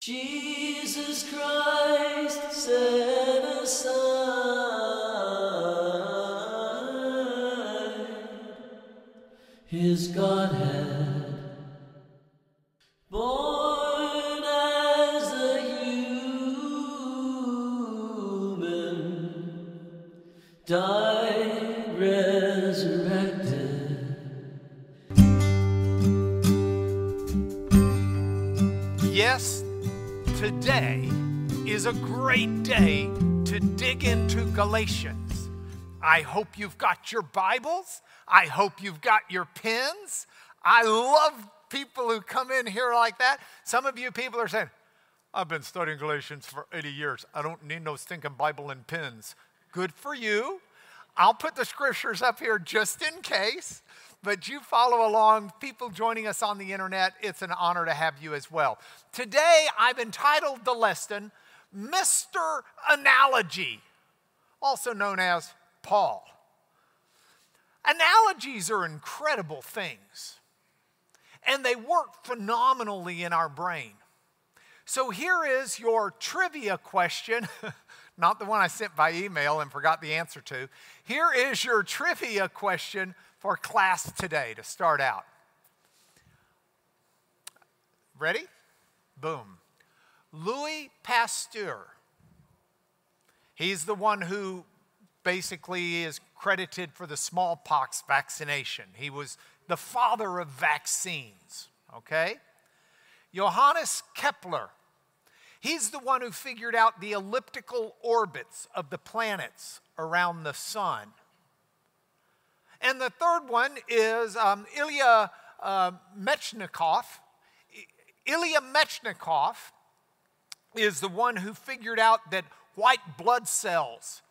Jesus Christ set aside his Godhead, today is a great day to dig into Galatians. I hope you've got your Bibles. I hope you've got your pens. I love people who come in here like that. Some of you people are saying, I've been studying Galatians for 80 years. I don't need no stinking Bible and pens. Good for you. I'll put the scriptures up here just in case but you follow along. People joining us on the internet, it's an honor to have you as well. Today, I've entitled the lesson, Mr. Analogy, also known as Paul. Analogies are incredible things, and they work phenomenally in our brain. So here is your trivia question. Not the one I sent by email and forgot the answer to. Here is your trivia question for class today to start out. Ready? Boom. Louis Pasteur. He's the one who basically is credited for the smallpox vaccination. He was the father of vaccines, okay? Johannes Kepler. He's the one who figured out the elliptical orbits of the planets around the sun. And the third one is um, Ilya uh, Mechnikov. Ilya Mechnikov is the one who figured out that white blood cells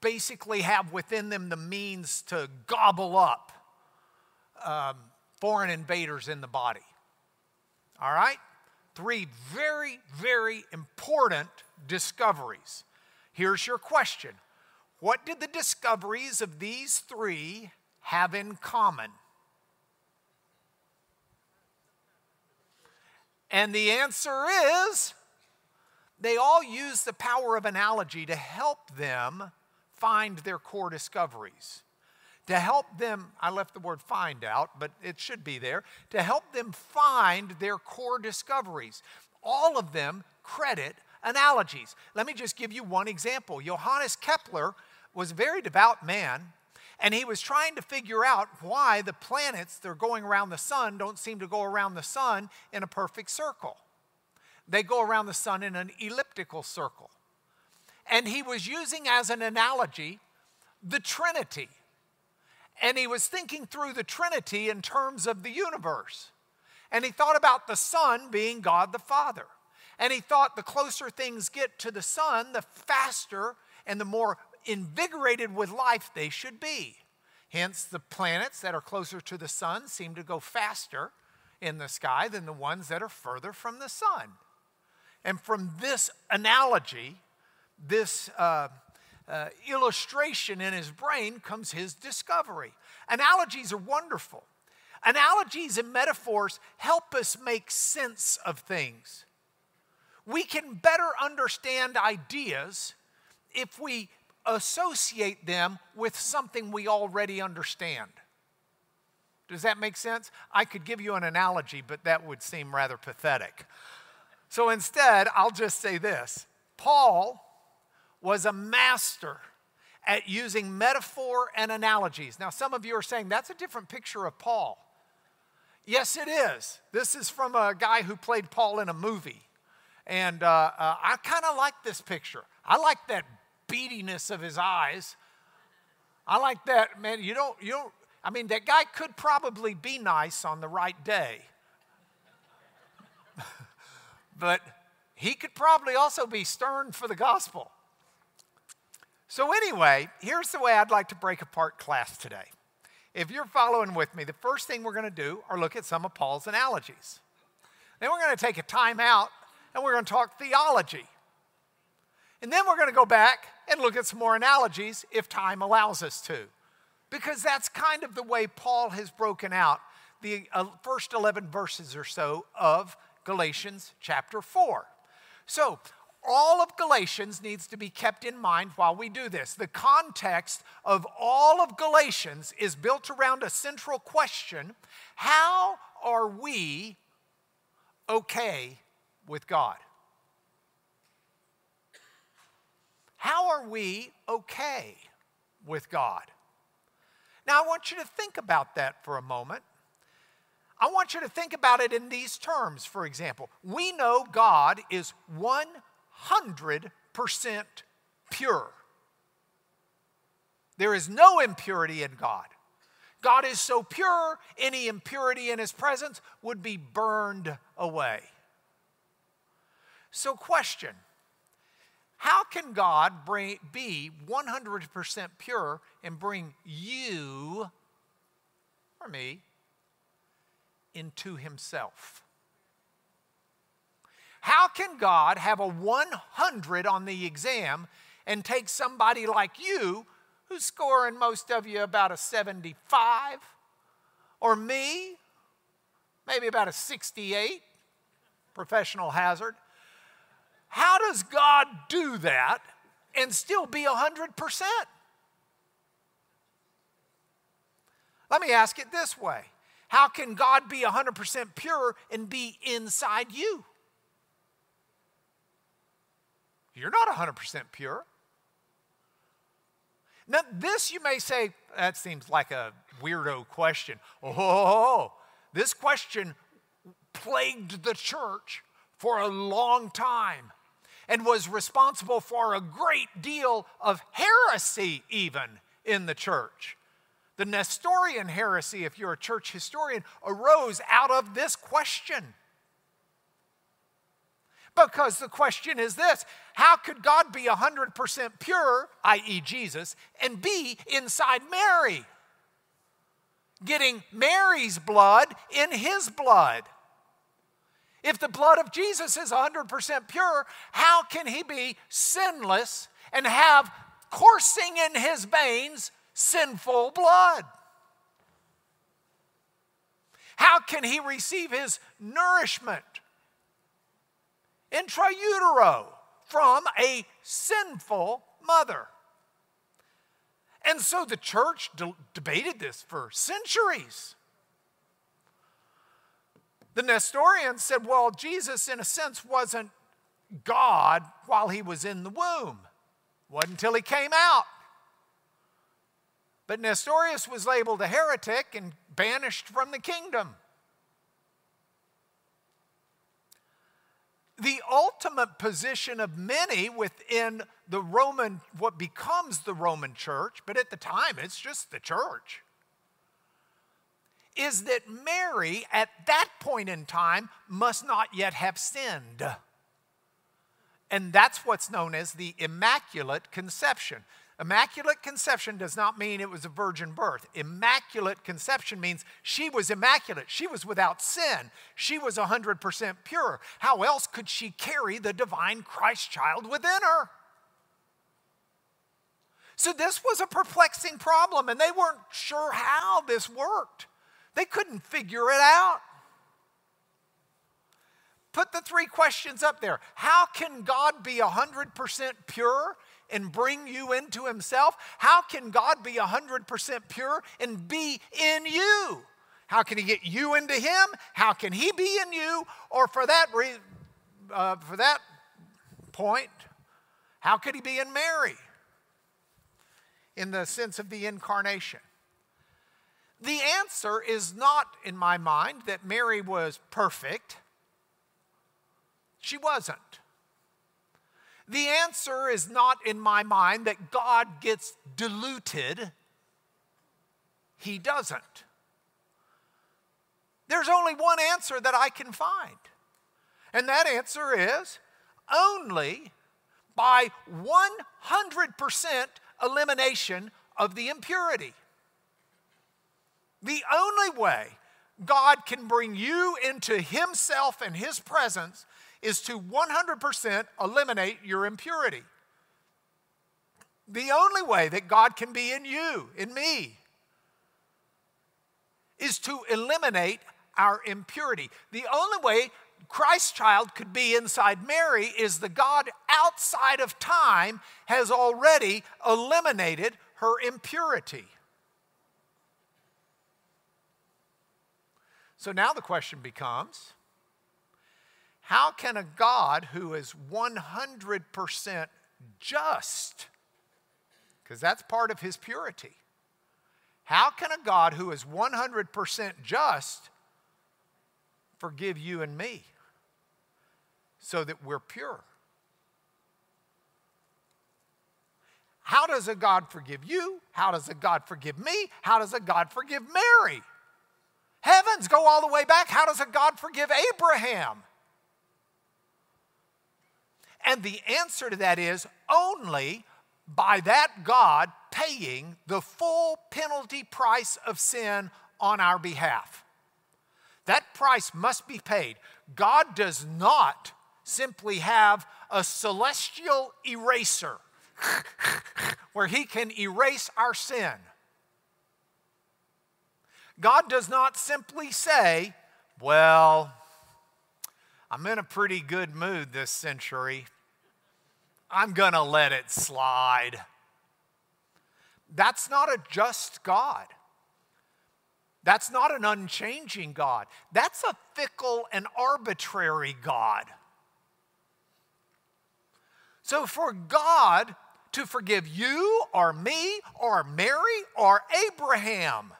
basically have within them the means to gobble up um, foreign invaders in the body. All right? Three very, very important discoveries. Here's your question what did the discoveries of these three have in common? And the answer is they all use the power of analogy to help them find their core discoveries. To help them, I left the word find out, but it should be there, to help them find their core discoveries. All of them credit analogies. Let me just give you one example. Johannes Kepler was a very devout man, and he was trying to figure out why the planets that are going around the sun don't seem to go around the sun in a perfect circle. They go around the sun in an elliptical circle. And he was using as an analogy the Trinity. And he was thinking through the Trinity in terms of the universe. And he thought about the Son being God the Father. And he thought the closer things get to the Son, the faster and the more invigorated with life they should be. Hence, the planets that are closer to the sun seem to go faster in the sky than the ones that are further from the sun. And from this analogy, this uh, uh, illustration in his brain comes his discovery. Analogies are wonderful. Analogies and metaphors help us make sense of things. We can better understand ideas if we associate them with something we already understand. Does that make sense? I could give you an analogy, but that would seem rather pathetic. So instead, I'll just say this Paul was a master at using metaphor and analogies. Now, some of you are saying that's a different picture of Paul. Yes, it is. This is from a guy who played Paul in a movie. And uh, uh, I kind of like this picture. I like that beadiness of his eyes. I like that, man. You don't, you don't, I mean, that guy could probably be nice on the right day. but he could probably also be stern for the gospel. So, anyway, here's the way I'd like to break apart class today. If you're following with me, the first thing we're going to do are look at some of Paul's analogies. Then we're going to take a time out and we're going to talk theology. And then we're going to go back and look at some more analogies if time allows us to. Because that's kind of the way Paul has broken out the uh, first 11 verses or so of Galatians chapter 4. So, all of Galatians needs to be kept in mind while we do this. The context of all of Galatians is built around a central question How are we okay with God? How are we okay with God? Now, I want you to think about that for a moment. I want you to think about it in these terms, for example. We know God is 100% pure. There is no impurity in God. God is so pure, any impurity in his presence would be burned away. So, question how can God bring, be 100% pure and bring you or me into Himself? How can God have a 100 on the exam and take somebody like you, who's scoring most of you about a 75, or me, maybe about a 68, professional hazard? How does God do that and still be 100%? Let me ask it this way How can God be 100% pure and be inside you? You're not 100% pure. Now, this you may say, that seems like a weirdo question. Oh, this question plagued the church for a long time and was responsible for a great deal of heresy, even in the church. The Nestorian heresy, if you're a church historian, arose out of this question. Because the question is this How could God be 100% pure, i.e., Jesus, and be inside Mary? Getting Mary's blood in his blood. If the blood of Jesus is 100% pure, how can he be sinless and have coursing in his veins sinful blood? How can he receive his nourishment intrautero from a sinful mother? And so the church de- debated this for centuries. The Nestorians said, well, Jesus, in a sense, wasn't God while he was in the womb. Wasn't until he came out. But Nestorius was labeled a heretic and banished from the kingdom. The ultimate position of many within the Roman, what becomes the Roman church, but at the time it's just the church, is that Mary, at that point in time, must not yet have sinned. And that's what's known as the Immaculate Conception. Immaculate conception does not mean it was a virgin birth. Immaculate conception means she was immaculate. She was without sin. She was 100% pure. How else could she carry the divine Christ child within her? So, this was a perplexing problem, and they weren't sure how this worked. They couldn't figure it out. Put the three questions up there. How can God be 100% pure and bring you into Himself? How can God be 100% pure and be in you? How can He get you into Him? How can He be in you? Or for that, re- uh, for that point, how could He be in Mary? In the sense of the incarnation. The answer is not, in my mind, that Mary was perfect. She wasn't. The answer is not, in my mind, that God gets diluted. He doesn't. There's only one answer that I can find, and that answer is only by 100% elimination of the impurity. The only way God can bring you into Himself and His presence is to 100% eliminate your impurity. The only way that God can be in you, in me, is to eliminate our impurity. The only way Christ child could be inside Mary is the God outside of time has already eliminated her impurity. So now the question becomes how can a God who is 100% just, because that's part of his purity, how can a God who is 100% just forgive you and me so that we're pure? How does a God forgive you? How does a God forgive me? How does a God forgive Mary? Heavens go all the way back. How does a God forgive Abraham? And the answer to that is only by that God paying the full penalty price of sin on our behalf. That price must be paid. God does not simply have a celestial eraser where he can erase our sin. God does not simply say, Well, I'm in a pretty good mood this century. I'm going to let it slide. That's not a just God. That's not an unchanging God. That's a fickle and arbitrary God. So, for God to forgive you or me or Mary or Abraham,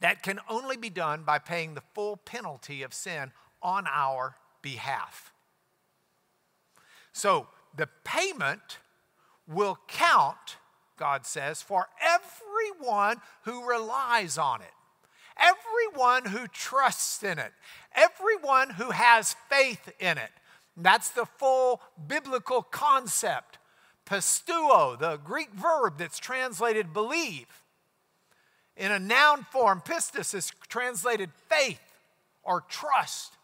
that can only be done by paying the full penalty of sin on our behalf. So the payment will count, God says, for everyone who relies on it, everyone who trusts in it, everyone who has faith in it. That's the full biblical concept. Pisteuo, the Greek verb that's translated believe. In a noun form, pistis is translated faith or trust.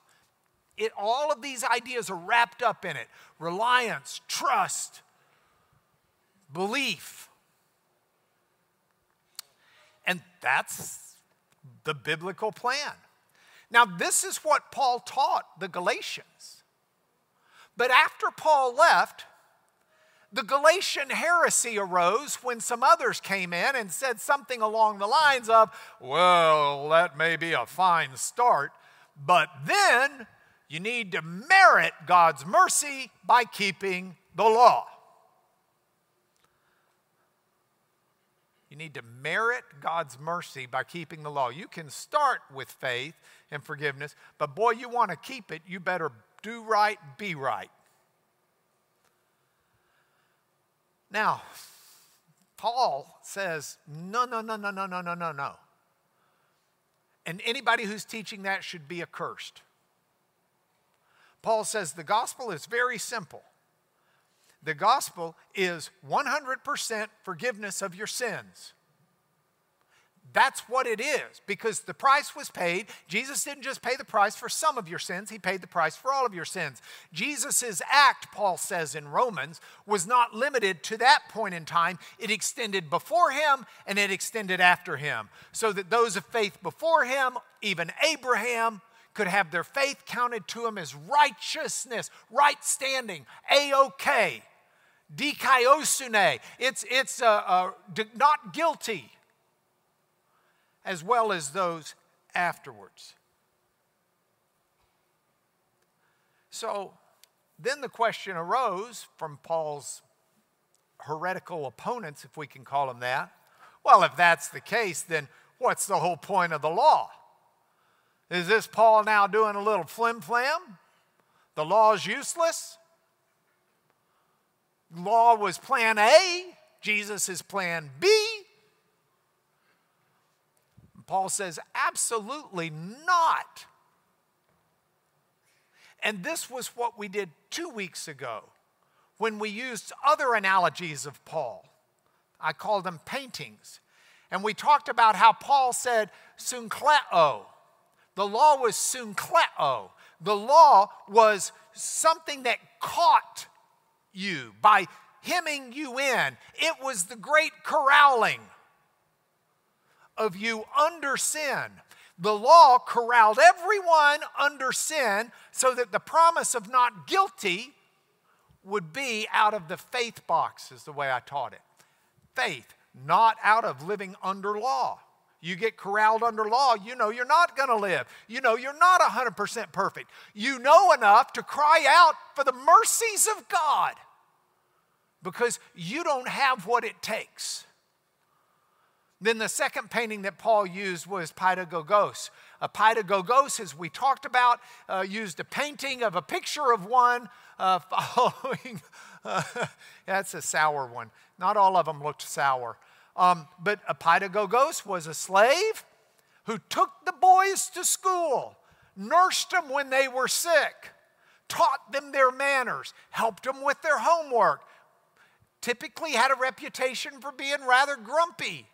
It, all of these ideas are wrapped up in it reliance, trust, belief. And that's the biblical plan. Now, this is what Paul taught the Galatians. But after Paul left, the Galatian heresy arose when some others came in and said something along the lines of, Well, that may be a fine start, but then you need to merit God's mercy by keeping the law. You need to merit God's mercy by keeping the law. You can start with faith and forgiveness, but boy, you want to keep it, you better do right, be right. Now, Paul says, no, no, no, no, no, no, no, no, no. And anybody who's teaching that should be accursed. Paul says the gospel is very simple. The gospel is 100% forgiveness of your sins. That's what it is because the price was paid. Jesus didn't just pay the price for some of your sins, He paid the price for all of your sins. Jesus' act, Paul says in Romans, was not limited to that point in time. It extended before Him and it extended after Him. So that those of faith before Him, even Abraham, could have their faith counted to him as righteousness, right standing, A-OK, dikaiosune. It's, it's uh, uh, not guilty, as well as those afterwards. So then the question arose from Paul's heretical opponents, if we can call them that. Well, if that's the case, then what's the whole point of the law? Is this Paul now doing a little flim flam? The law is useless? Law was plan A, Jesus is plan B. Paul says, absolutely not. And this was what we did two weeks ago when we used other analogies of Paul. I called them paintings. And we talked about how Paul said, sunkleo, the law was sunkleo. The law was something that caught you by hemming you in. It was the great corralling of you under sin. The law corralled everyone under sin so that the promise of not guilty would be out of the faith box, is the way I taught it. Faith, not out of living under law. You get corralled under law, you know you're not going to live. You know you're not 100% perfect. You know enough to cry out for the mercies of God because you don't have what it takes. Then the second painting that Paul used was Paidagogos. A Paidagogos, as we talked about, uh, used a painting of a picture of one uh, following. Uh, that's a sour one. Not all of them looked sour. Um, but a Paidagogos was a slave who took the boys to school, nursed them when they were sick, taught them their manners, helped them with their homework, typically had a reputation for being rather grumpy.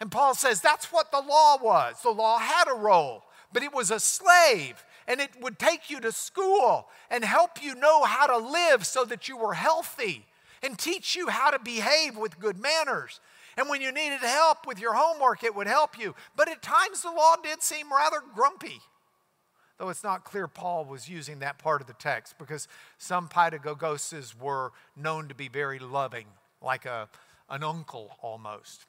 And Paul says that's what the law was. The law had a role, but it was a slave, and it would take you to school and help you know how to live so that you were healthy and teach you how to behave with good manners. And when you needed help with your homework, it would help you. But at times the law did seem rather grumpy. Though it's not clear Paul was using that part of the text because some pedagogoses were known to be very loving, like a, an uncle almost.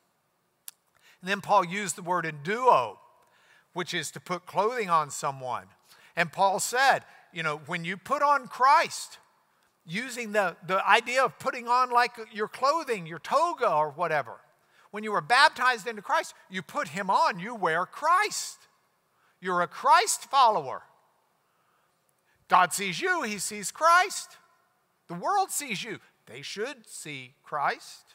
And then Paul used the word enduo, which is to put clothing on someone. And Paul said, you know, when you put on Christ, using the, the idea of putting on like your clothing, your toga or whatever. When you were baptized into Christ, you put him on, you wear Christ. You're a Christ follower. God sees you, he sees Christ. The world sees you, they should see Christ.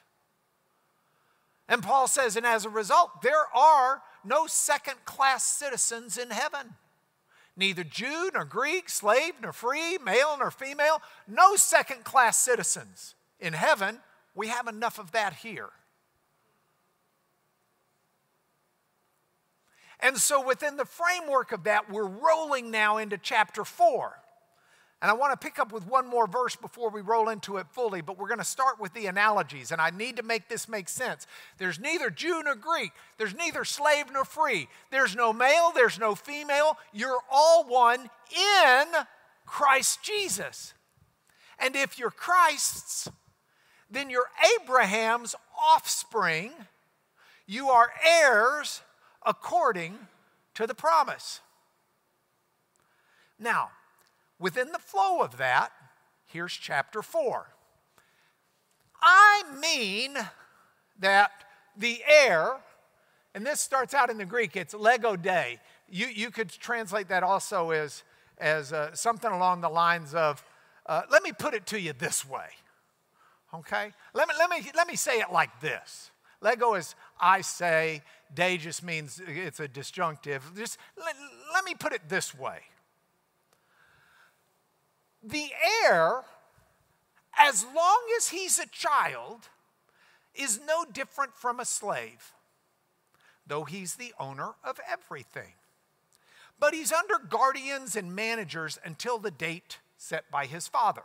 And Paul says, and as a result, there are no second class citizens in heaven. Neither Jew nor Greek, slave nor free, male nor female, no second class citizens. In heaven, we have enough of that here. And so, within the framework of that, we're rolling now into chapter 4. And I want to pick up with one more verse before we roll into it fully, but we're going to start with the analogies, and I need to make this make sense. There's neither Jew nor Greek, there's neither slave nor free, there's no male, there's no female. You're all one in Christ Jesus. And if you're Christ's, then you're Abraham's offspring. You are heirs according to the promise. Now, within the flow of that, here's chapter 4. I mean that the heir, and this starts out in the Greek, it's lego day. You, you could translate that also as, as uh, something along the lines of, uh, let me put it to you this way. Okay? Let me, let, me, let me say it like this. Lego is I say, day just means it's a disjunctive. Just let, let me put it this way the heir, as long as he's a child, is no different from a slave, though he's the owner of everything. But he's under guardians and managers until the date set by his father.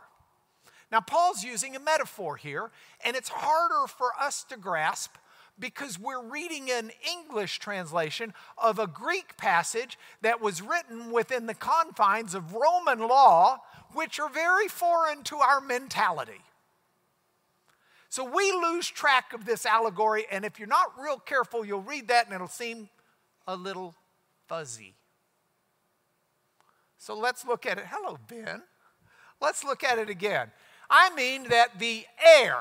Now, Paul's using a metaphor here, and it's harder for us to grasp because we're reading an English translation of a Greek passage that was written within the confines of Roman law, which are very foreign to our mentality. So we lose track of this allegory, and if you're not real careful, you'll read that and it'll seem a little fuzzy. So let's look at it. Hello, Ben. Let's look at it again. I mean that the heir,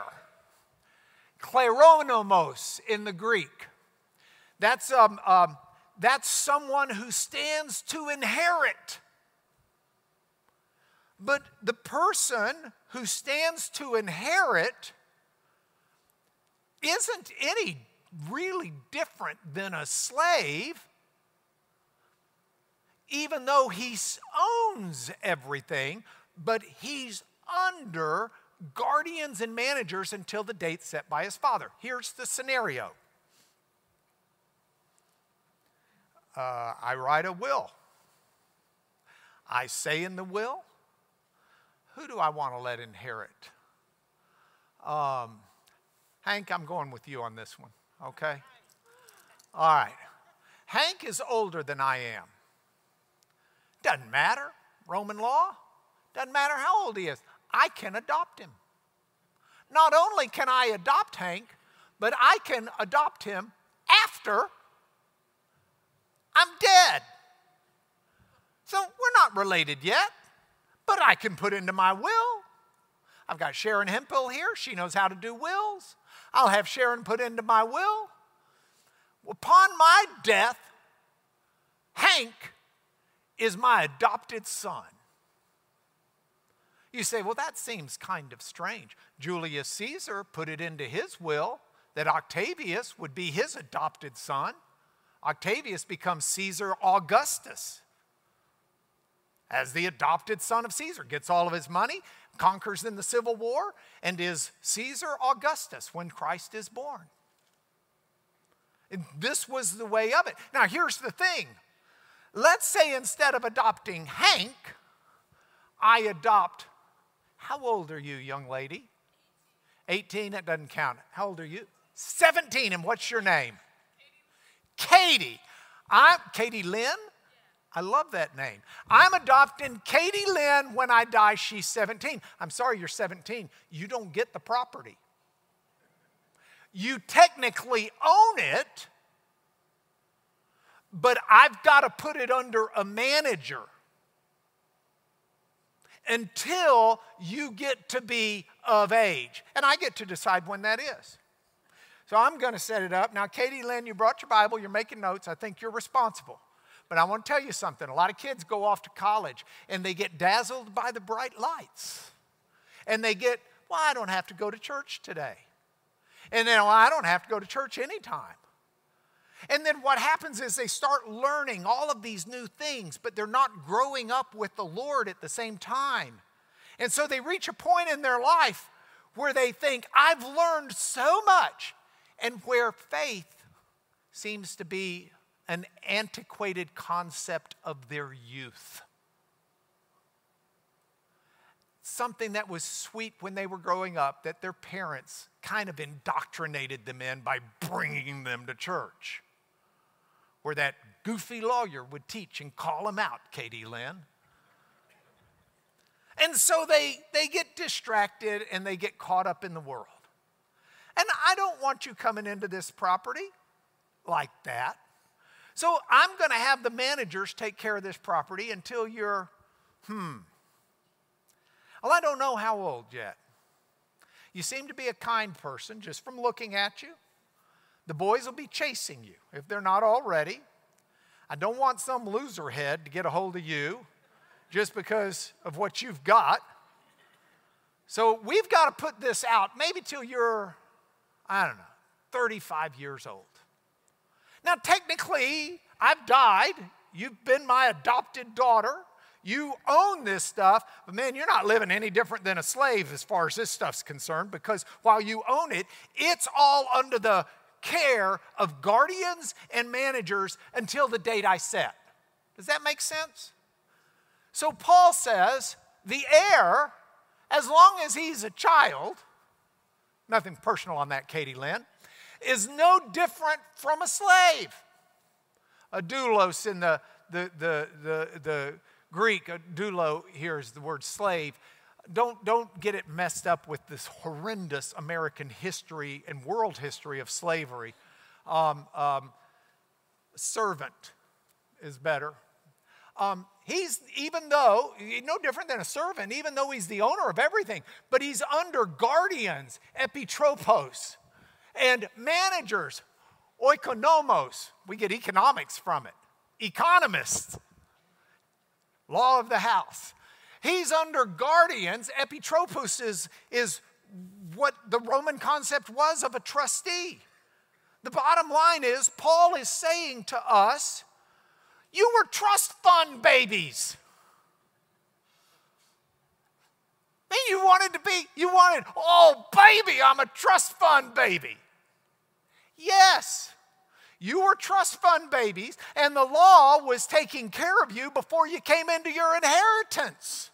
kleronomos in the Greek. That's, um, um, that's someone who stands to inherit. But the person who stands to inherit isn't any really different than a slave, even though he owns everything, but he's under guardians and managers until the date set by his father. Here's the scenario uh, I write a will. I say in the will, who do I want to let inherit? Um, Hank, I'm going with you on this one, okay? All right. Hank is older than I am. Doesn't matter. Roman law. Doesn't matter how old he is. I can adopt him. Not only can I adopt Hank, but I can adopt him after I'm dead. So we're not related yet, but I can put into my will. I've got Sharon Hempel here. She knows how to do wills. I'll have Sharon put into my will. Upon my death, Hank is my adopted son. You say, well, that seems kind of strange. Julius Caesar put it into his will that Octavius would be his adopted son. Octavius becomes Caesar Augustus as the adopted son of Caesar, gets all of his money, conquers in the Civil War, and is Caesar Augustus when Christ is born. And this was the way of it. Now, here's the thing let's say instead of adopting Hank, I adopt, how old are you, young lady? 18, that doesn't count. How old are you? 17, and what's your name? Katie. I'm Katie Lynn. I love that name. I'm adopting Katie Lynn when I die. She's 17. I'm sorry, you're 17. You don't get the property. You technically own it, but I've got to put it under a manager until you get to be of age. And I get to decide when that is. So I'm going to set it up. Now, Katie Lynn, you brought your Bible, you're making notes. I think you're responsible. But I want to tell you something. A lot of kids go off to college and they get dazzled by the bright lights. And they get, well, I don't have to go to church today. And then, well, I don't have to go to church anytime. And then what happens is they start learning all of these new things, but they're not growing up with the Lord at the same time. And so they reach a point in their life where they think, I've learned so much, and where faith seems to be an antiquated concept of their youth. Something that was sweet when they were growing up that their parents kind of indoctrinated them in by bringing them to church, where that goofy lawyer would teach and call them out, Katie Lynn. And so they, they get distracted and they get caught up in the world. And I don't want you coming into this property like that. So I'm going to have the managers take care of this property until you're, hmm. Well, I don't know how old yet. You seem to be a kind person just from looking at you. The boys will be chasing you if they're not already. I don't want some loser head to get a hold of you just because of what you've got. So we've got to put this out maybe till you're, I don't know, 35 years old. Now, technically, I've died. You've been my adopted daughter. You own this stuff, but man, you're not living any different than a slave as far as this stuff's concerned because while you own it, it's all under the care of guardians and managers until the date I set. Does that make sense? So Paul says the heir, as long as he's a child, nothing personal on that, Katie Lynn, is no different from a slave. A doulos in the, the, the, the, the Greek, a doulo here is the word slave. Don't, don't get it messed up with this horrendous American history and world history of slavery. Um, um, servant is better. Um, he's, even though, no different than a servant, even though he's the owner of everything, but he's under guardians, epitropos and managers, oikonomos, we get economics from it, economists, law of the house. He's under guardians. Epitropos is, is what the Roman concept was of a trustee. The bottom line is, Paul is saying to us, you were trust fund babies. Man, you wanted to be, you wanted, oh, baby, I'm a trust fund baby. Yes. You were trust fund babies, and the law was taking care of you before you came into your inheritance.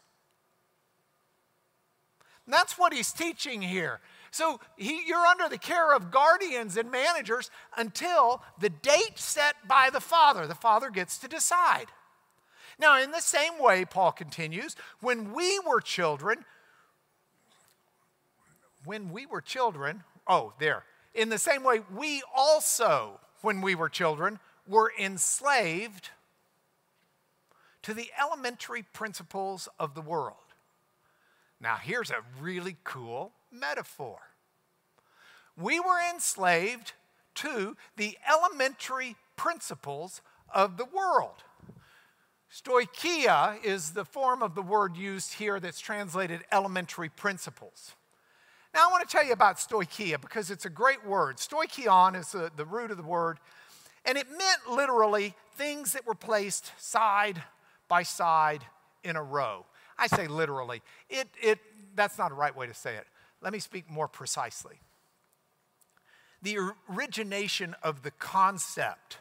And that's what he's teaching here. So he, you're under the care of guardians and managers until the date set by the father. The father gets to decide. Now, in the same way, Paul continues, when we were children, when we were children, oh, there. In the same way, we also, when we were children, we were enslaved to the elementary principles of the world. Now, here's a really cool metaphor. We were enslaved to the elementary principles of the world. Stoicheia is the form of the word used here that's translated elementary principles. Now, I want to tell you about stoicheia because it's a great word. Stoichion is the, the root of the word, and it meant literally things that were placed side by side in a row. I say literally. It, it, that's not a right way to say it. Let me speak more precisely. The origination of the concept,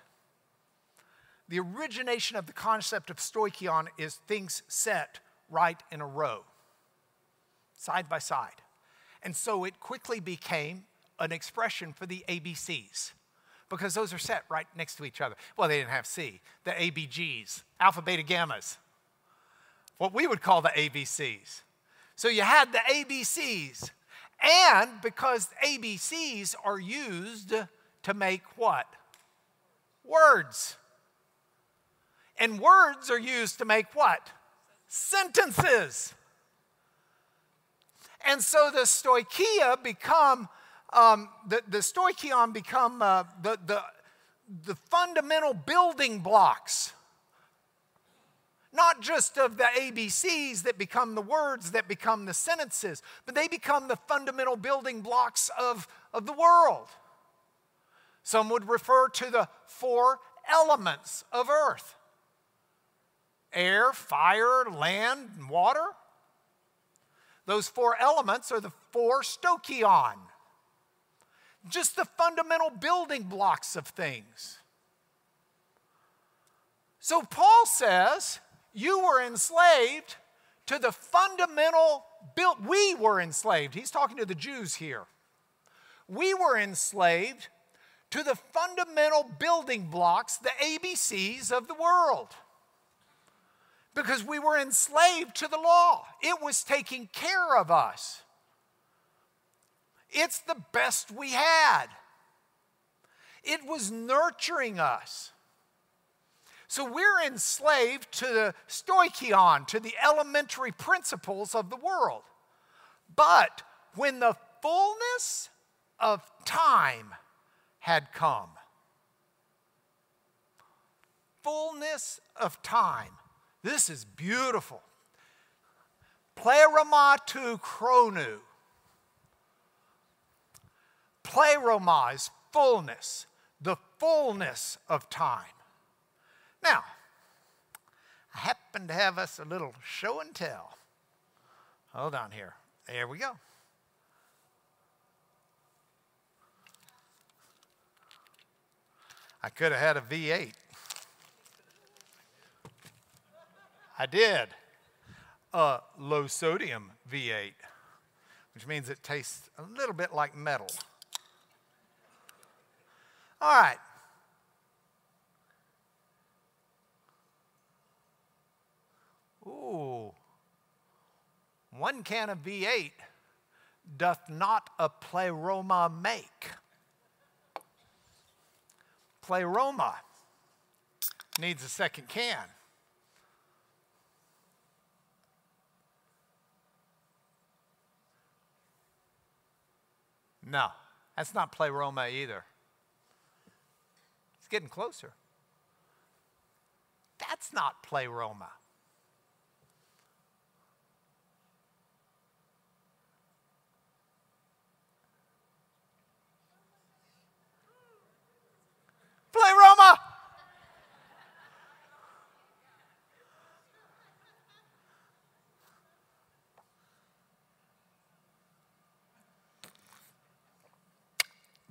the origination of the concept of stoichion is things set right in a row, side by side. And so it quickly became an expression for the ABCs because those are set right next to each other. Well, they didn't have C, the ABGs, alpha, beta, gammas, what we would call the ABCs. So you had the ABCs and because ABCs are used to make what? Words. And words are used to make what? Sentences. And so the stoicheia become, um, the, the stoichion become uh, the, the, the fundamental building blocks not just of the ABCs that become the words that become the sentences, but they become the fundamental building blocks of, of the world. Some would refer to the four elements of earth air, fire, land, and water. Those four elements are the four stoichion, just the fundamental building blocks of things. So Paul says, you were enslaved to the fundamental built we were enslaved. He's talking to the Jews here. We were enslaved to the fundamental building blocks, the ABCs of the world. Because we were enslaved to the law. It was taking care of us. It's the best we had. It was nurturing us. So we're enslaved to the stoichion, to the elementary principles of the world. But when the fullness of time had come, fullness of time, this is beautiful. Pleroma tou chronou. Pleroma is fullness, the fullness of time. Now, I happen to have us a little show and tell. Hold on here. There we go. I could have had a V8. I did. A low sodium V8, which means it tastes a little bit like metal. All right. Ooh, one can of V8 doth not a pleroma make. Pleroma needs a second can. No, that's not pleroma either. It's getting closer. That's not pleroma. Pleroma.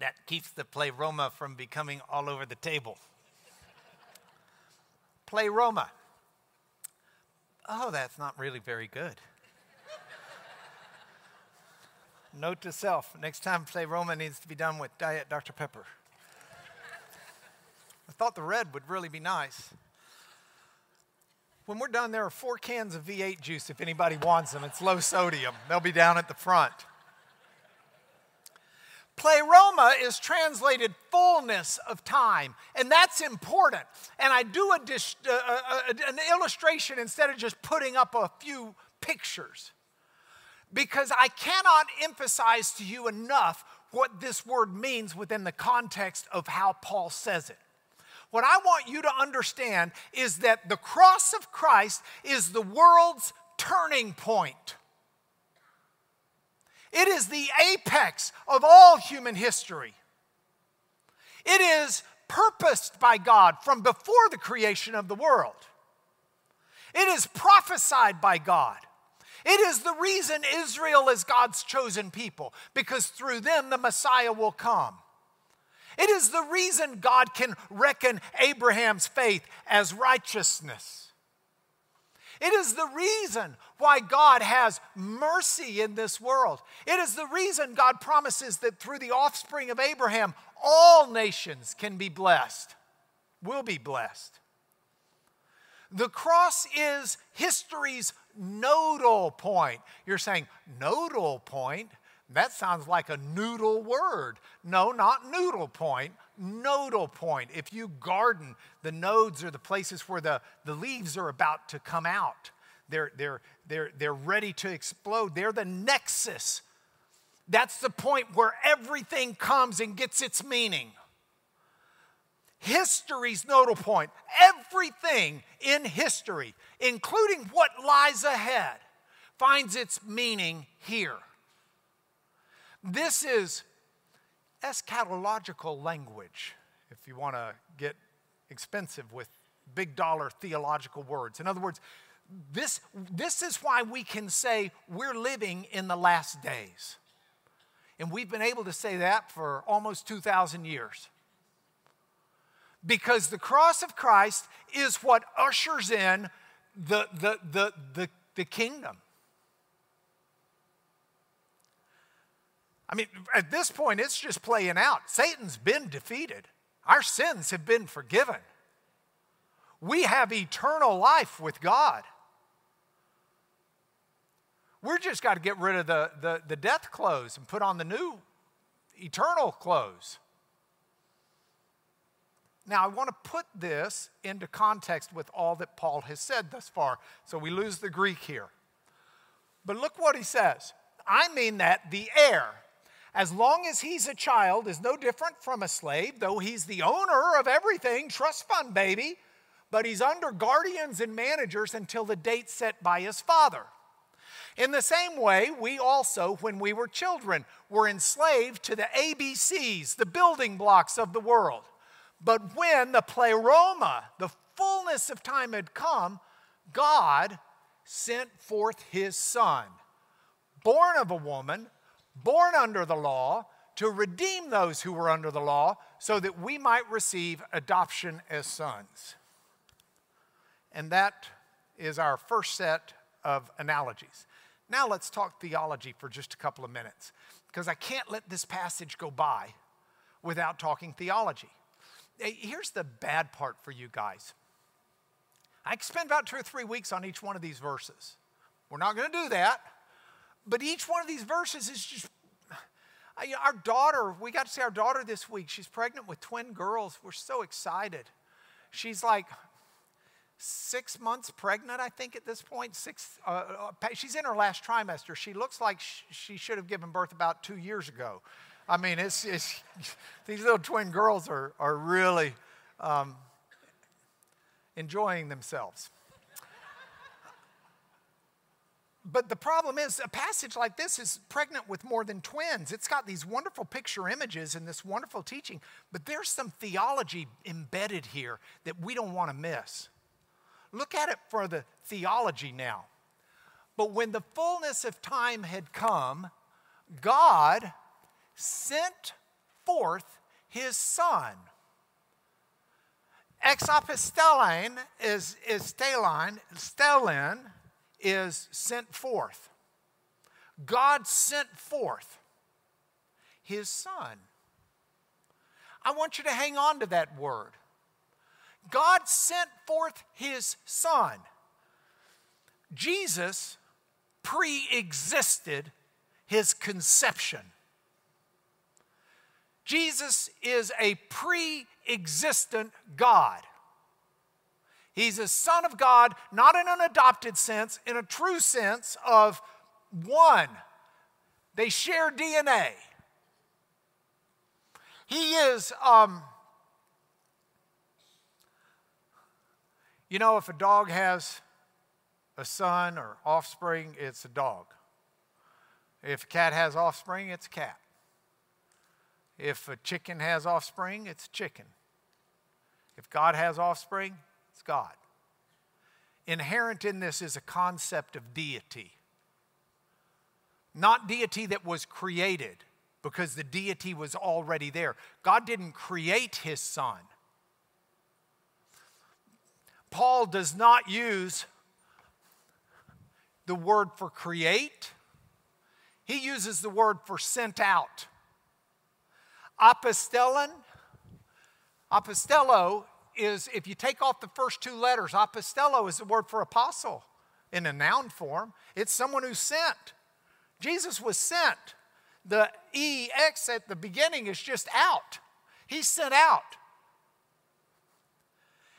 That keeps the pleroma from becoming all over the table. Pleroma. Oh, that's not really very good. Note to self next time, say Roma needs to be done with Diet Dr. Pepper. I thought the red would really be nice. When we're done, there are four cans of V8 juice if anybody wants them. It's low sodium, they'll be down at the front. Pleroma is translated fullness of time, and that's important. And I do a uh, uh, uh, an illustration instead of just putting up a few pictures because I cannot emphasize to you enough what this word means within the context of how Paul says it. What I want you to understand is that the cross of Christ is the world's turning point. It is the apex of all human history. It is purposed by God from before the creation of the world. It is prophesied by God. It is the reason Israel is God's chosen people, because through them the Messiah will come. It is the reason God can reckon Abraham's faith as righteousness. It is the reason why God has mercy in this world. It is the reason God promises that through the offspring of Abraham, all nations can be blessed, will be blessed. The cross is history's nodal point. You're saying, nodal point? That sounds like a noodle word. No, not noodle point, nodal point. If you garden, the nodes are the places where the, the leaves are about to come out. They're, they're, they're, they're ready to explode. They're the nexus. That's the point where everything comes and gets its meaning. History's nodal point. Everything in history, including what lies ahead, finds its meaning here. This is eschatological language, if you want to get expensive with big dollar theological words. In other words, this, this is why we can say we're living in the last days. And we've been able to say that for almost 2,000 years. Because the cross of Christ is what ushers in the, the, the, the, the kingdom. I mean, at this point, it's just playing out. Satan's been defeated, our sins have been forgiven. We have eternal life with God. We're just got to get rid of the, the, the death clothes and put on the new eternal clothes. Now, I want to put this into context with all that Paul has said thus far, so we lose the Greek here. But look what he says. I mean that the heir, as long as he's a child, is no different from a slave, though he's the owner of everything, trust fund baby, but he's under guardians and managers until the date set by his father. In the same way, we also, when we were children, were enslaved to the ABCs, the building blocks of the world. But when the pleroma, the fullness of time had come, God sent forth his son, born of a woman born under the law to redeem those who were under the law so that we might receive adoption as sons. And that is our first set of analogies. Now let's talk theology for just a couple of minutes because I can't let this passage go by without talking theology. Here's the bad part for you guys. I can spend about two or three weeks on each one of these verses. We're not going to do that. But each one of these verses is just, our daughter, we got to see our daughter this week. She's pregnant with twin girls. We're so excited. She's like six months pregnant, I think, at this point. Six, uh, uh she's in her last trimester. She looks like she should have given birth about two years ago. I mean, it's, it's these little twin girls are, are really um, enjoying themselves. But the problem is, a passage like this is pregnant with more than twins. It's got these wonderful picture images and this wonderful teaching, but there's some theology embedded here that we don't want to miss. Look at it for the theology now. But when the fullness of time had come, God sent forth his son. Exapostelline is, is stelin, stelin is sent forth. God sent forth. his son. I want you to hang on to that word. God sent forth his son. Jesus pre existed his conception. Jesus is a pre existent God. He's a son of God, not in an adopted sense, in a true sense of one. They share DNA. He is, um, you know, if a dog has a son or offspring, it's a dog. If a cat has offspring, it's a cat. If a chicken has offspring, it's a chicken. If God has offspring, it's God. Inherent in this is a concept of deity. Not deity that was created, because the deity was already there. God didn't create his son. Paul does not use the word for create, he uses the word for sent out. Apostellon, apostello is, if you take off the first two letters, apostello is the word for apostle in a noun form. It's someone who's sent. Jesus was sent. The EX at the beginning is just out. He's sent out.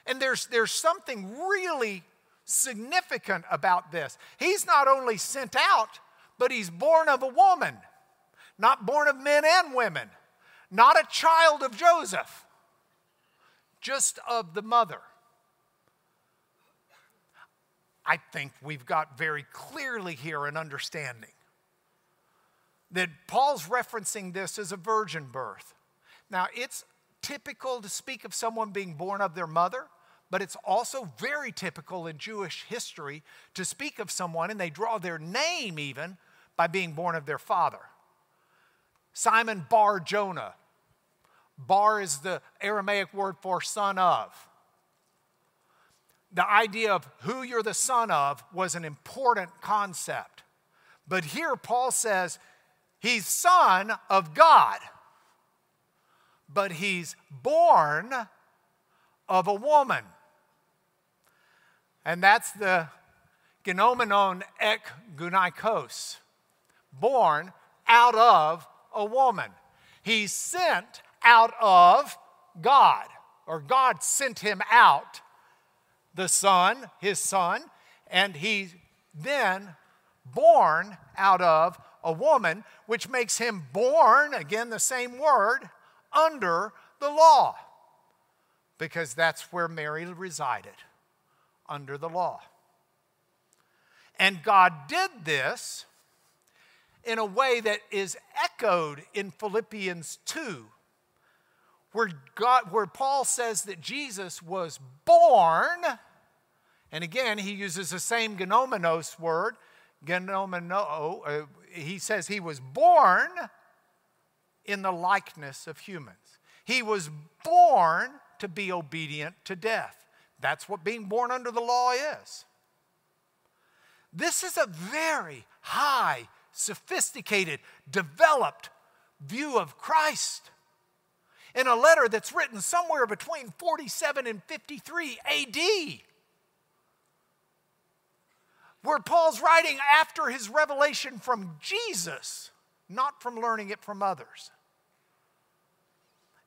And there's, there's something really significant about this. He's not only sent out, but he's born of a woman, not born of men and women, not a child of Joseph, just of the mother. I think we've got very clearly here an understanding that Paul's referencing this as a virgin birth. Now, it's typical to speak of someone being born of their mother, but it's also very typical in Jewish history to speak of someone, and they draw their name even by being born of their father. Simon Bar Jonah. Bar is the Aramaic word for son of. The idea of who you're the son of was an important concept. But here Paul says He's son of God, but he's born of a woman. And that's the genomenon ek gunaikos, born out of a woman. He's sent out of God, or God sent him out, the Son, his Son, and he then born out of a woman, which makes him born, again, the same word, under the law, because that's where Mary resided, under the law. And God did this in a way that is echoed in Philippians 2, where, God, where Paul says that Jesus was born, and again, he uses the same genomenos word, genomeno, uh, he says he was born in the likeness of humans. He was born to be obedient to death. That's what being born under the law is. This is a very high, sophisticated, developed view of Christ. In a letter that's written somewhere between 47 and 53 AD where Paul's writing after his revelation from Jesus, not from learning it from others.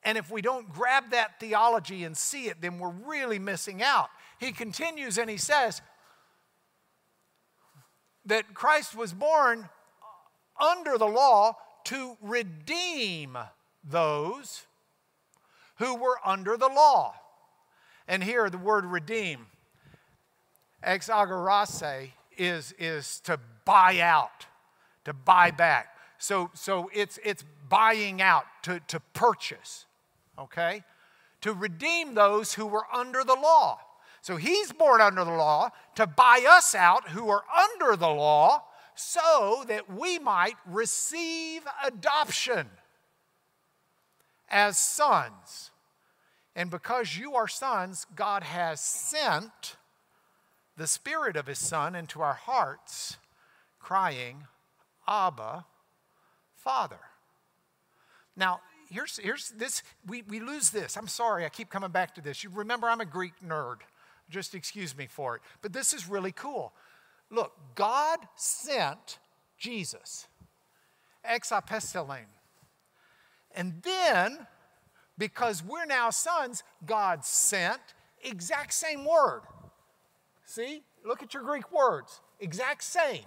And if we don't grab that theology and see it, then we're really missing out. He continues and he says that Christ was born under the law to redeem those who were under the law. And here the word redeem, exagorase, is, is to buy out, to buy back. So, so it's, it's buying out, to, to purchase, okay? To redeem those who were under the law. So he's born under the law to buy us out who are under the law so that we might receive adoption as sons. And because you are sons, God has sent the Spirit of His Son into our hearts, crying, Abba, Father. Now, here's, here's this, we, we lose this. I'm sorry, I keep coming back to this. You remember, I'm a Greek nerd. Just excuse me for it. But this is really cool. Look, God sent Jesus, exapestelen. And then, because we're now sons, God sent, exact same word. See? Look at your Greek words. Exact same.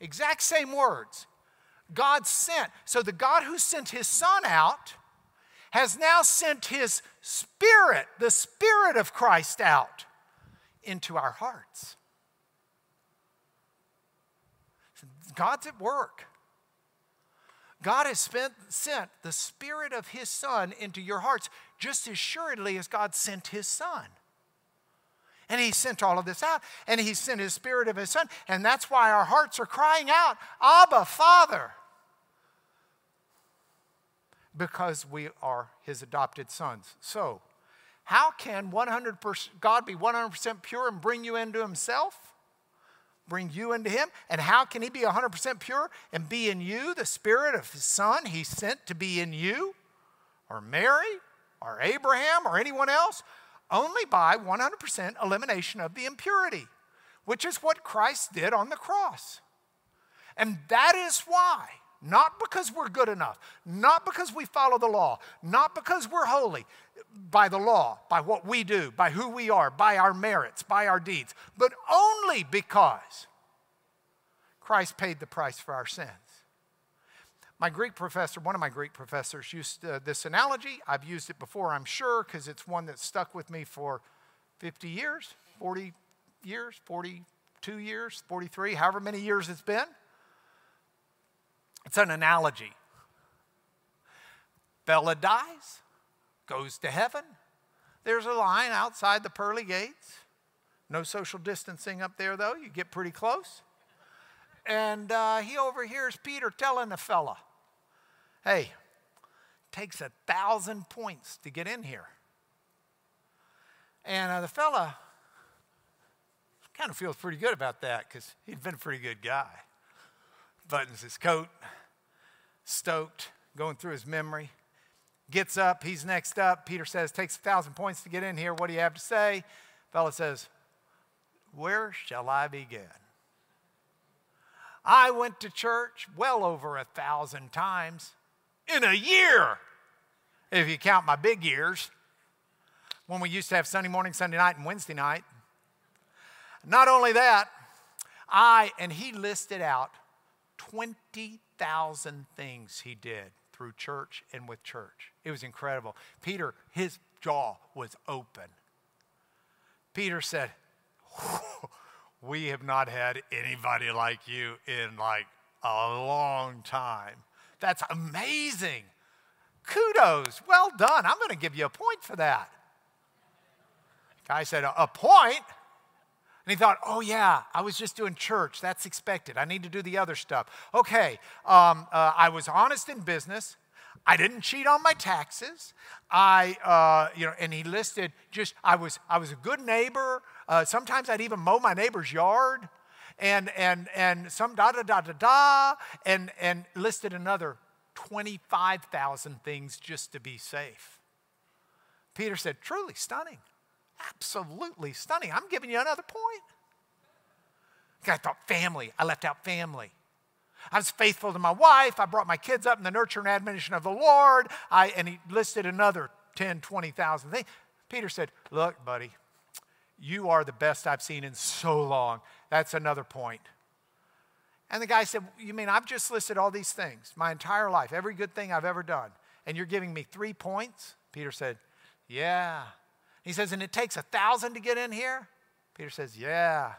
Exact same words. God sent. So the God who sent his son out has now sent his spirit, the spirit of Christ out into our hearts. God's at work. God has spent, sent the spirit of his son into your hearts just as assuredly as God sent his son. And he sent all of this out, and he sent his spirit of his son, and that's why our hearts are crying out, Abba, Father, because we are his adopted sons. So, how can 100% God be 100% pure and bring you into himself? Bring you into him? And how can he be 100% pure and be in you, the spirit of his son he sent to be in you? Or Mary? Or Abraham? Or anyone else? only by 100% elimination of the impurity, which is what Christ did on the cross. And that is why, not because we're good enough, not because we follow the law, not because we're holy by the law, by what we do, by who we are, by our merits, by our deeds, but only because Christ paid the price for our sins. My Greek professor, one of my Greek professors, used uh, this analogy. I've used it before, I'm sure, because it's one that stuck with me for 50 years, 40 years, 42 years, 43, however many years it's been. It's an analogy. Bella dies, goes to heaven. There's a line outside the pearly gates. No social distancing up there, though. You get pretty close. And uh, he overhears Peter telling the fella, Hey, takes a thousand points to get in here. And uh, the fella kind of feels pretty good about that because he'd been a pretty good guy. Buttons his coat, stoked, going through his memory. Gets up, he's next up. Peter says, Takes a thousand points to get in here. What do you have to say? Fella says, Where shall I begin? I went to church well over a thousand times in a year, if you count my big years, when we used to have Sunday morning, Sunday night, and Wednesday night. Not only that, I, and he listed out 20,000 things he did through church and with church. It was incredible. Peter, his jaw was open. Peter said, We have not had anybody like you in like a long time. That's amazing. Kudos. Well done. I'm going to give you a point for that. Guy said, A point? And he thought, oh, yeah, I was just doing church. That's expected. I need to do the other stuff. Okay, um, uh, I was honest in business. I didn't cheat on my taxes. I, uh, you know, and he listed just, I was, I was a good neighbor. Uh, sometimes I'd even mow my neighbor's yard and, and, and some da da da da da, and, and listed another 25,000 things just to be safe. Peter said, truly stunning. Absolutely stunning. I'm giving you another point. I thought family. I left out family. I was faithful to my wife. I brought my kids up in the nurture and admonition of the Lord. I, and he listed another 10, 20,000 things. Peter said, Look, buddy, you are the best I've seen in so long. That's another point. And the guy said, You mean I've just listed all these things, my entire life, every good thing I've ever done, and you're giving me three points? Peter said, Yeah. He says, And it takes a thousand to get in here? Peter says, Yeah.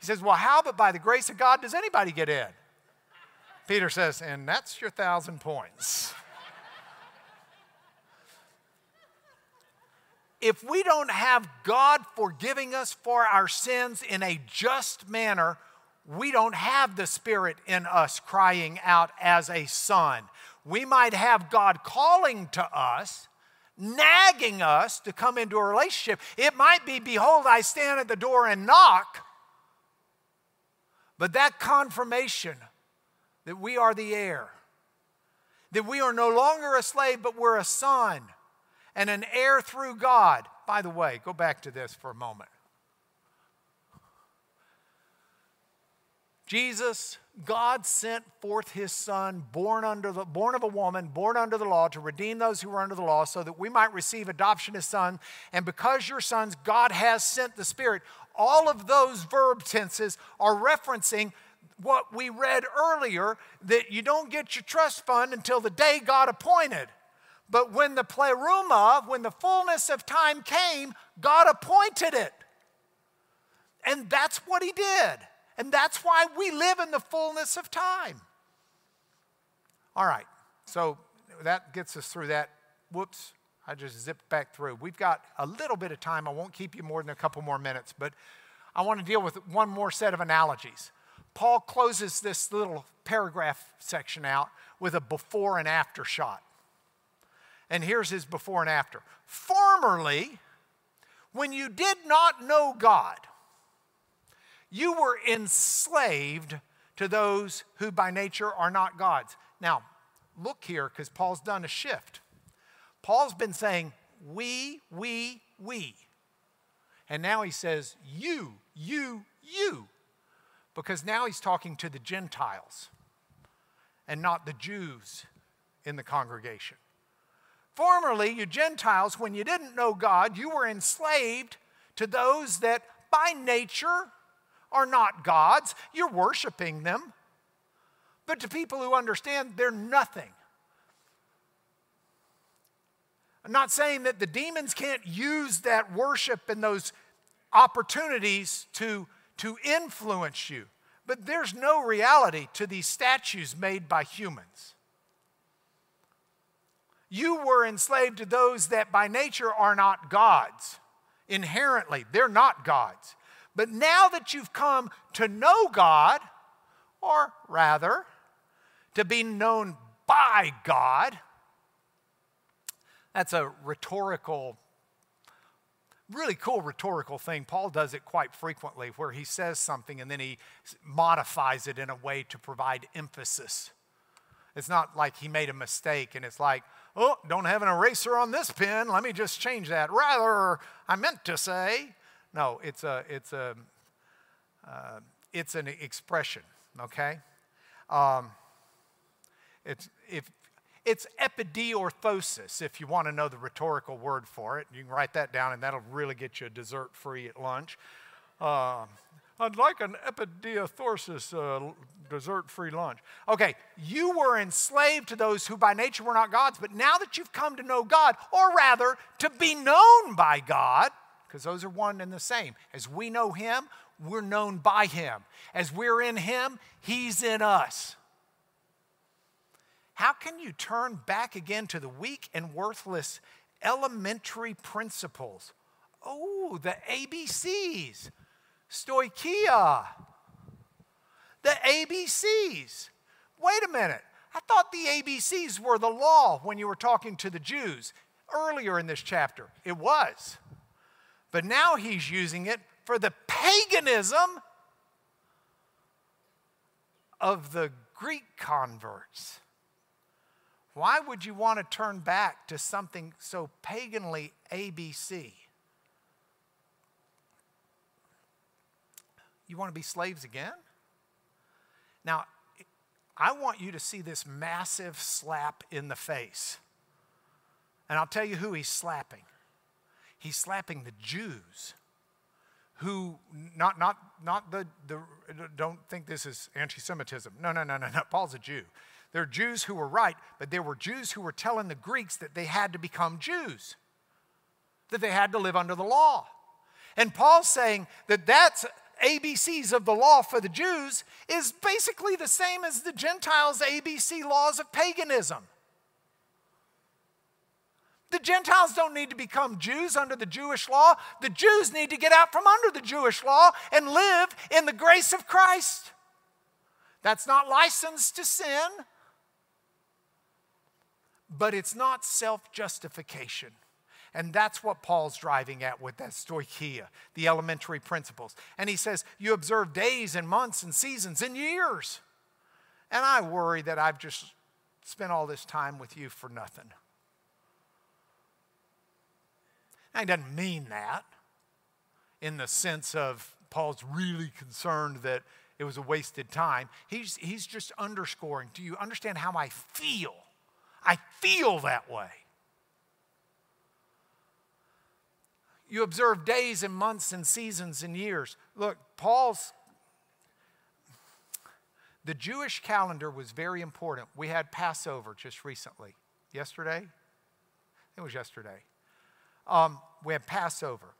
He says, Well, how but by the grace of God does anybody get in? Peter says, And that's your thousand points. if we don't have God forgiving us for our sins in a just manner, we don't have the Spirit in us crying out as a son. We might have God calling to us, nagging us to come into a relationship. It might be, Behold, I stand at the door and knock. But that confirmation that we are the heir, that we are no longer a slave, but we're a son and an heir through God. By the way, go back to this for a moment. Jesus, God sent forth his son, born, under the, born of a woman, born under the law, to redeem those who were under the law, so that we might receive adoption as sons. And because you're sons, God has sent the Spirit. All of those verb tenses are referencing what we read earlier that you don't get your trust fund until the day God appointed. But when the pleroma, when the fullness of time came, God appointed it. And that's what He did. And that's why we live in the fullness of time. All right, so that gets us through that. Whoops, I just zipped back through. We've got a little bit of time. I won't keep you more than a couple more minutes, but I want to deal with one more set of analogies. Paul closes this little paragraph section out with a before and after shot. And here's his before and after. Formerly, when you did not know God, you were enslaved to those who by nature are not God's. Now, look here, because Paul's done a shift. Paul's been saying, we, we, we. And now he says, you, you, you because now he's talking to the Gentiles and not the Jews in the congregation. Formerly, you Gentiles, when you didn't know God, you were enslaved to those that by nature are not gods. You're worshiping them. But to people who understand they're nothing. I'm not saying that the demons can't use that worship and those opportunities to to influence you. But there's no reality to these statues made by humans. You were enslaved to those that by nature are not gods. Inherently, they're not gods. But now that you've come to know God, or rather, to be known by God, that's a rhetorical really cool rhetorical thing. Paul does it quite frequently where he says something and then he modifies it in a way to provide emphasis. It's not like he made a mistake and it's like, oh, don't have an eraser on this pen. Let me just change that. Rather, I meant to say. No, it's a, it's a, uh, it's an expression. Okay. Um, it's if it's epidiorthosis, if you want to know the rhetorical word for it. You can write that down, and that'll really get you a dessert free at lunch. Uh, I'd like an epidiorthosis uh, dessert free lunch. Okay, you were enslaved to those who by nature were not gods, but now that you've come to know God, or rather to be known by God, because those are one and the same. As we know Him, we're known by Him. As we're in Him, He's in us. How can you turn back again to the weak and worthless elementary principles? Oh, the ABCs, stoicheia, the ABCs. Wait a minute. I thought the ABCs were the law when you were talking to the Jews earlier in this chapter. It was. But now he's using it for the paganism of the Greek converts. Why would you want to turn back to something so paganly ABC? You want to be slaves again? Now, I want you to see this massive slap in the face. And I'll tell you who he's slapping. He's slapping the Jews who, not, not, not the, the, don't think this is anti Semitism. No, no, no, no, no. Paul's a Jew. There are Jews who were right, but there were Jews who were telling the Greeks that they had to become Jews, that they had to live under the law. And Paul's saying that that's ABCs of the law for the Jews is basically the same as the Gentiles' ABC laws of paganism. The Gentiles don't need to become Jews under the Jewish law. The Jews need to get out from under the Jewish law and live in the grace of Christ. That's not license to sin but it's not self justification. And that's what Paul's driving at with that stoicheia, the elementary principles. And he says, You observe days and months and seasons and years. And I worry that I've just spent all this time with you for nothing. Now, he doesn't mean that in the sense of Paul's really concerned that it was a wasted time. He's, he's just underscoring do you understand how I feel? I feel that way. You observe days and months and seasons and years. Look, Paul's the Jewish calendar was very important. We had Passover just recently. Yesterday? It was yesterday. Um, we have Passover.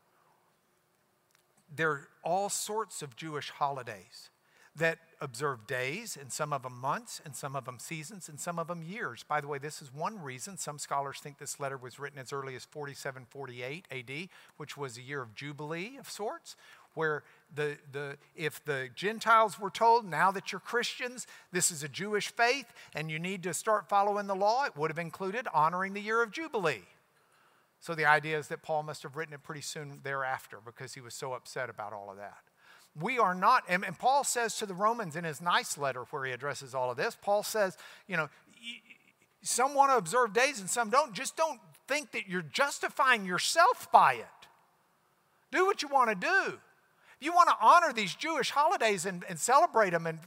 There are all sorts of Jewish holidays that observe days, and some of them months, and some of them seasons, and some of them years. By the way, this is one reason some scholars think this letter was written as early as 47 48 AD, which was a year of Jubilee of sorts, where the, the, if the Gentiles were told, now that you're Christians, this is a Jewish faith and you need to start following the law, it would have included honoring the year of Jubilee. So the idea is that Paul must have written it pretty soon thereafter because he was so upset about all of that. We are not, and, and Paul says to the Romans in his nice letter where he addresses all of this, Paul says, you know, some want to observe days and some don't. Just don't think that you're justifying yourself by it. Do what you want to do. If You want to honor these Jewish holidays and, and celebrate them and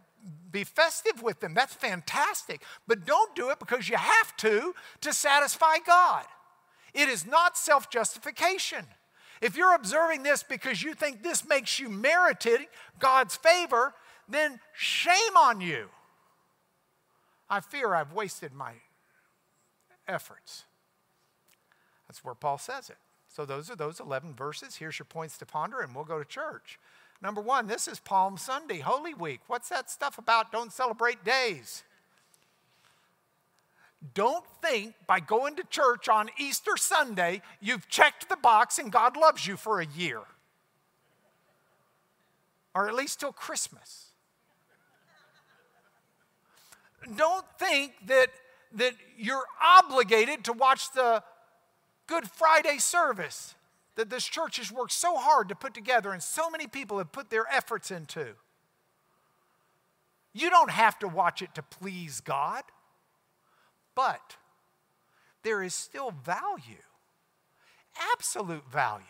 be festive with them. That's fantastic. But don't do it because you have to to satisfy God. It is not self justification. If you're observing this because you think this makes you merited God's favor, then shame on you. I fear I've wasted my efforts. That's where Paul says it. So those are those 11 verses. Here's your points to ponder, and we'll go to church. Number one, this is Palm Sunday, Holy Week. What's that stuff about don't celebrate days? Don't think by going to church on Easter Sunday, you've checked the box and God loves you for a year. Or at least till Christmas. Don't think that, that you're obligated to watch the Good Friday service that this church has worked so hard to put together and so many people have put their efforts into. You don't have to watch it to please God, but there is still value, absolute value,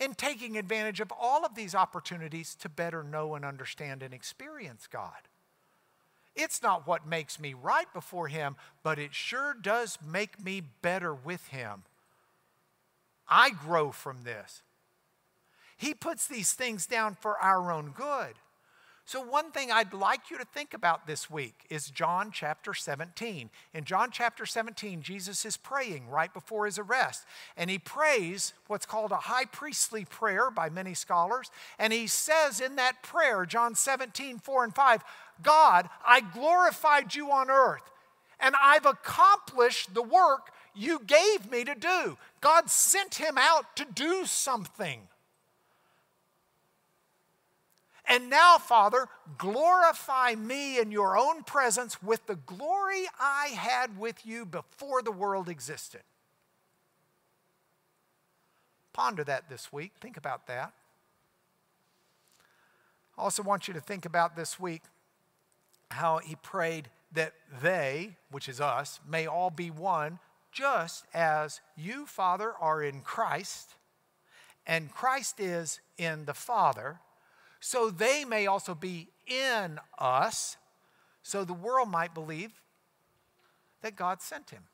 in taking advantage of all of these opportunities to better know and understand and experience God. It's not what makes me right before Him, but it sure does make me better with Him. I grow from this. He puts these things down for our own good. So, one thing I'd like you to think about this week is John chapter 17. In John chapter 17, Jesus is praying right before his arrest. And he prays what's called a high priestly prayer by many scholars. And he says in that prayer, John 17, 4 and 5, God, I glorified you on earth, and I've accomplished the work you gave me to do. God sent him out to do something. And now, Father, glorify me in your own presence with the glory I had with you before the world existed. Ponder that this week. Think about that. I also want you to think about this week how he prayed that they, which is us, may all be one, just as you, Father, are in Christ, and Christ is in the Father so they may also be in us, so the world might believe that God sent him.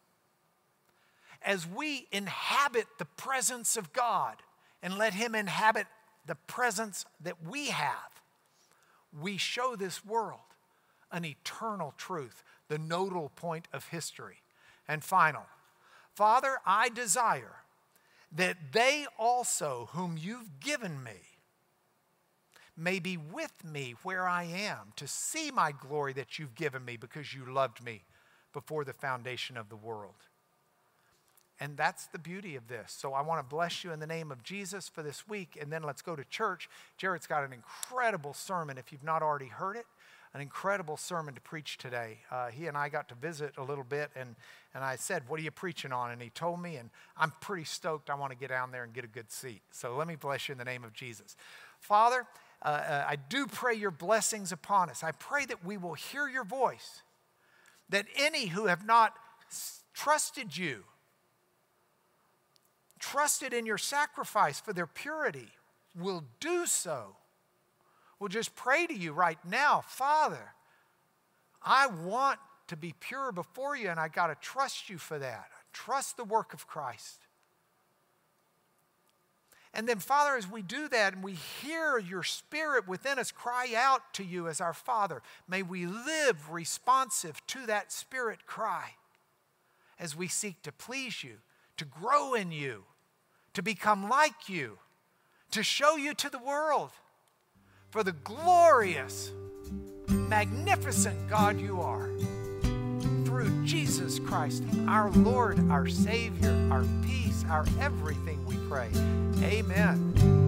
As we inhabit the presence of God and let him inhabit the presence that we have, we show this world an eternal truth, the nodal point of history. And final, Father, I desire that they also, whom you've given me, may be with me where I am, to see my glory that you've given me because you loved me before the foundation of the world. And that's the beauty of this. So I want to bless you in the name of Jesus for this week. And then let's go to church. Jared's got an incredible sermon, if you've not already heard it, an incredible sermon to preach today. Uh, he and I got to visit a little bit, and, and I said, What are you preaching on? And he told me, and I'm pretty stoked. I want to get down there and get a good seat. So let me bless you in the name of Jesus. Father, uh, uh, I do pray your blessings upon us. I pray that we will hear your voice, that any who have not trusted you, trusted in your sacrifice for their purity, will do so. We'll just pray to you right now, Father, I want to be pure before you, and I got to trust you for that. Trust the work of Christ. And then, Father, as we do that and we hear your spirit within us cry out to you as our Father, may we live responsive to that spirit cry as we seek to please you, to grow in you, to become like you, to show you to the world for the glorious, magnificent God you are. Through Jesus Christ, our Lord, our Savior, our peace, our everything, we pray. Amen.